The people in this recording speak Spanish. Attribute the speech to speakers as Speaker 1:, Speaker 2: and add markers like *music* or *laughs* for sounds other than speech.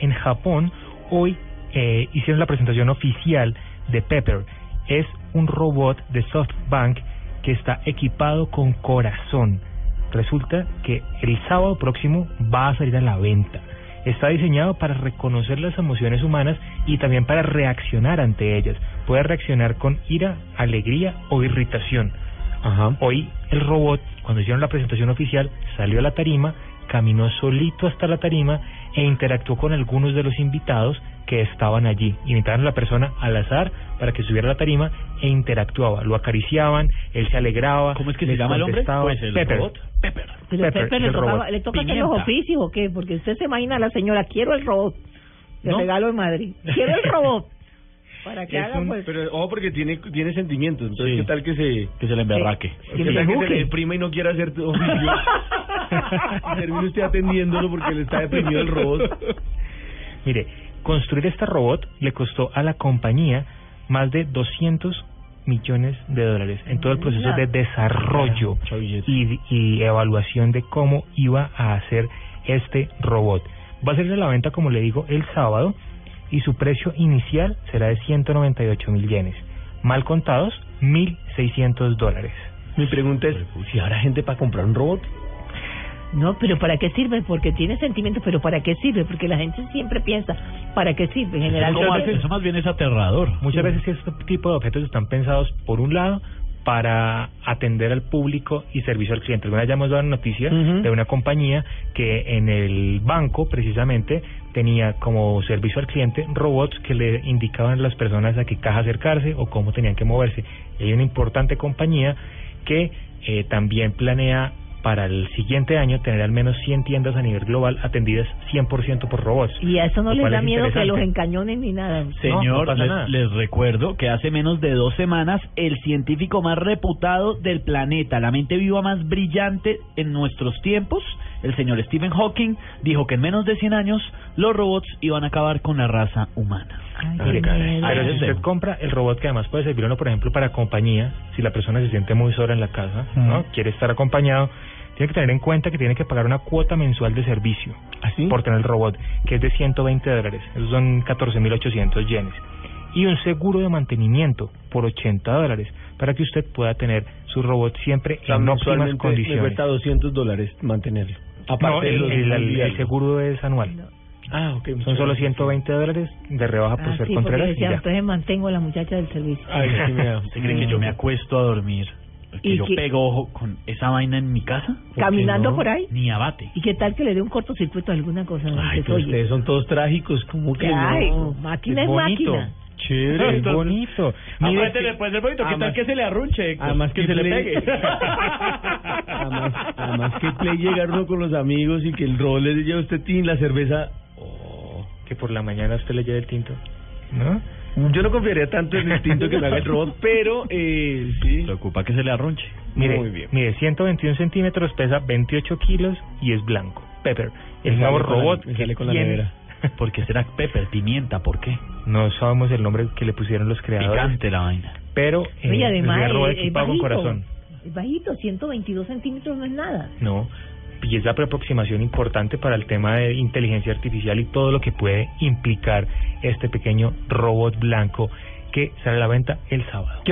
Speaker 1: En Japón, hoy eh, hicieron la presentación oficial de Pepper. Es un robot de SoftBank que está equipado con corazón. Resulta que el sábado próximo va a salir a la venta. Está diseñado para reconocer las emociones humanas y también para reaccionar ante ellas. Puede reaccionar con ira, alegría o irritación. Hoy el robot, cuando hicieron la presentación oficial, salió a la tarima, caminó solito hasta la tarima e interactuó con algunos de los invitados que estaban allí. Invitaron a la persona al azar para que subiera a la tarima e interactuaba. Lo acariciaban, él se alegraba.
Speaker 2: ¿Cómo es que se llama el hombre? Pues el
Speaker 1: Pepper.
Speaker 2: robot. Pepper.
Speaker 3: Pero
Speaker 1: Pepper,
Speaker 3: Pepe, le,
Speaker 1: el
Speaker 3: toca,
Speaker 1: robot.
Speaker 3: le toca hacer los oficios o qué, porque usted se imagina a la señora, quiero el robot, le
Speaker 2: ¿No?
Speaker 3: regalo en Madrid, *laughs* quiero el robot, para que haga
Speaker 4: un-
Speaker 3: pues...
Speaker 4: pero ojo porque tiene tiene sentimientos entonces
Speaker 2: Sí.
Speaker 4: qué tal que se
Speaker 2: Que se le emberraque.
Speaker 3: Que
Speaker 4: qué
Speaker 3: me
Speaker 4: tal que se le deprima y no quiera hacer tu oficio *laughs* *laughs* termine usted atendiéndolo porque le está deprimido el robot
Speaker 1: Mire, construir este robot le costó a la compañía más de 200 millones de dólares en todo el proceso de desarrollo y, y evaluación de cómo iba a hacer este robot. Va a salir a la venta, como le digo, el sábado y su precio inicial será de 198 mil yenes. Mal contados, 1.600 dólares.
Speaker 4: mi pregunta es si habrá gente para comprar un robot
Speaker 3: No, pero ¿para qué sirve? Porque tiene sentimientos, pero ¿para qué sirve? Porque la gente siempre piensa, ¿para qué sirve?
Speaker 2: Eso,
Speaker 3: Generalmente...
Speaker 2: eso más bien es aterrador.
Speaker 1: Muchas veces este tipo de objetos están pensados, por un lado, para atender al público y servicio al cliente. Vez ya hemos dado noticias
Speaker 4: Ujú.
Speaker 1: de una compañía que en el banco, precisamente, tenía como servicio al cliente robots que le indicaban a las personas a qué caja acercarse o cómo tenían que moverse. Y hay una importante compañía que eh, también planea para el siguiente año tener al menos 100 tiendas a nivel global atendidas 100% por robots.
Speaker 3: Y a eso no les da
Speaker 1: es
Speaker 3: miedo que los encañonen ni nada.
Speaker 2: Señor,
Speaker 1: no
Speaker 2: les,
Speaker 1: nada.
Speaker 2: les recuerdo que hace menos de dos semanas el científico más reputado del planeta, la mente viva más brillante en nuestros tiempos, el señor Stephen Hawking, dijo que en menos de 100 años los robots iban a acabar con la raza humana.
Speaker 3: Ay.
Speaker 1: Pero si usted compra el robot que además puede servir uno, por ejemplo, para compañía, si la persona se siente muy sola en la casa, ¿no? quiere estar acompañado, tiene que tener en cuenta que tiene que pagar una cuota mensual de servicio
Speaker 4: ¿Así?
Speaker 1: por tener el robot, que es de 120 dólares, esos son 14.800 yenes, y un seguro de mantenimiento por 80 dólares, para que usted pueda tener su robot siempre
Speaker 4: O sea,
Speaker 1: en óptimas
Speaker 4: mensualmente me
Speaker 1: condiciones.
Speaker 4: cuesta 200 dólares mantenerlo
Speaker 1: No,
Speaker 4: aparte de
Speaker 1: el, seguro es anual.
Speaker 4: ah ok
Speaker 1: Son solo 120 dólares de rebaja por
Speaker 3: Ah,
Speaker 1: ser
Speaker 3: sí, porque
Speaker 1: Contreras y
Speaker 3: decía,
Speaker 1: ya.
Speaker 3: entonces mantengo a la muchacha del servicio.
Speaker 4: Ay, sí me da-
Speaker 2: ¿Usted cree que yo me acuesto a dormir? ¿Que
Speaker 3: ¿Y
Speaker 2: yo
Speaker 3: qué?
Speaker 2: pego ojo con esa vaina en mi casa?
Speaker 3: Caminando
Speaker 4: no?
Speaker 3: por ahí.
Speaker 2: Ni abate.
Speaker 3: ¿Y qué tal que le dé un cortocircuito a alguna cosa?
Speaker 4: Ay, ustedes son todos trágicos, ¿cómo que
Speaker 3: Ay,
Speaker 4: no?
Speaker 3: máquina es,
Speaker 1: bonito.
Speaker 3: máquina.
Speaker 1: Chévere, es bonito. Mire
Speaker 2: Aparte
Speaker 1: que-
Speaker 2: le puede ser bonito, ¿qué
Speaker 4: además-
Speaker 2: tal que se le arrunche? Héctor?
Speaker 4: Además que
Speaker 2: se le
Speaker 4: play-
Speaker 2: pegue. *laughs*
Speaker 4: además, además que play llegar uno con los amigos y que el rol le lleva a usted tin la cerveza. Oh.
Speaker 1: que por la mañana usted le lleve el tinto, ¿no?
Speaker 4: Yo no confiaría tanto en el tinto que me haga el robot, pero eh, sí.
Speaker 2: Preocupa que se le arrunche.
Speaker 1: Mire,
Speaker 4: Muy bien.
Speaker 1: mire, 121 centímetros, pesa 28 kilos y es blanco. Pepper, el
Speaker 4: Me
Speaker 1: nuevo
Speaker 4: sale con la-
Speaker 1: robot
Speaker 4: me
Speaker 1: que
Speaker 4: sale con la nevera. *laughs*
Speaker 2: ¿Por qué será pepper? Pimienta, ¿por qué?
Speaker 1: No sabemos el nombre que le pusieron los creadores,
Speaker 2: Picante la vaina.
Speaker 1: pero eh,
Speaker 3: Oye, además,
Speaker 1: un robot
Speaker 3: es
Speaker 1: equipado con
Speaker 3: bajito.
Speaker 1: corazón.
Speaker 3: Es bajito, 122 centímetros no es nada.
Speaker 1: No, y es la aproximación importante para el tema de inteligencia artificial y todo lo que puede implicar este pequeño robot blanco que sale a la venta el sábado.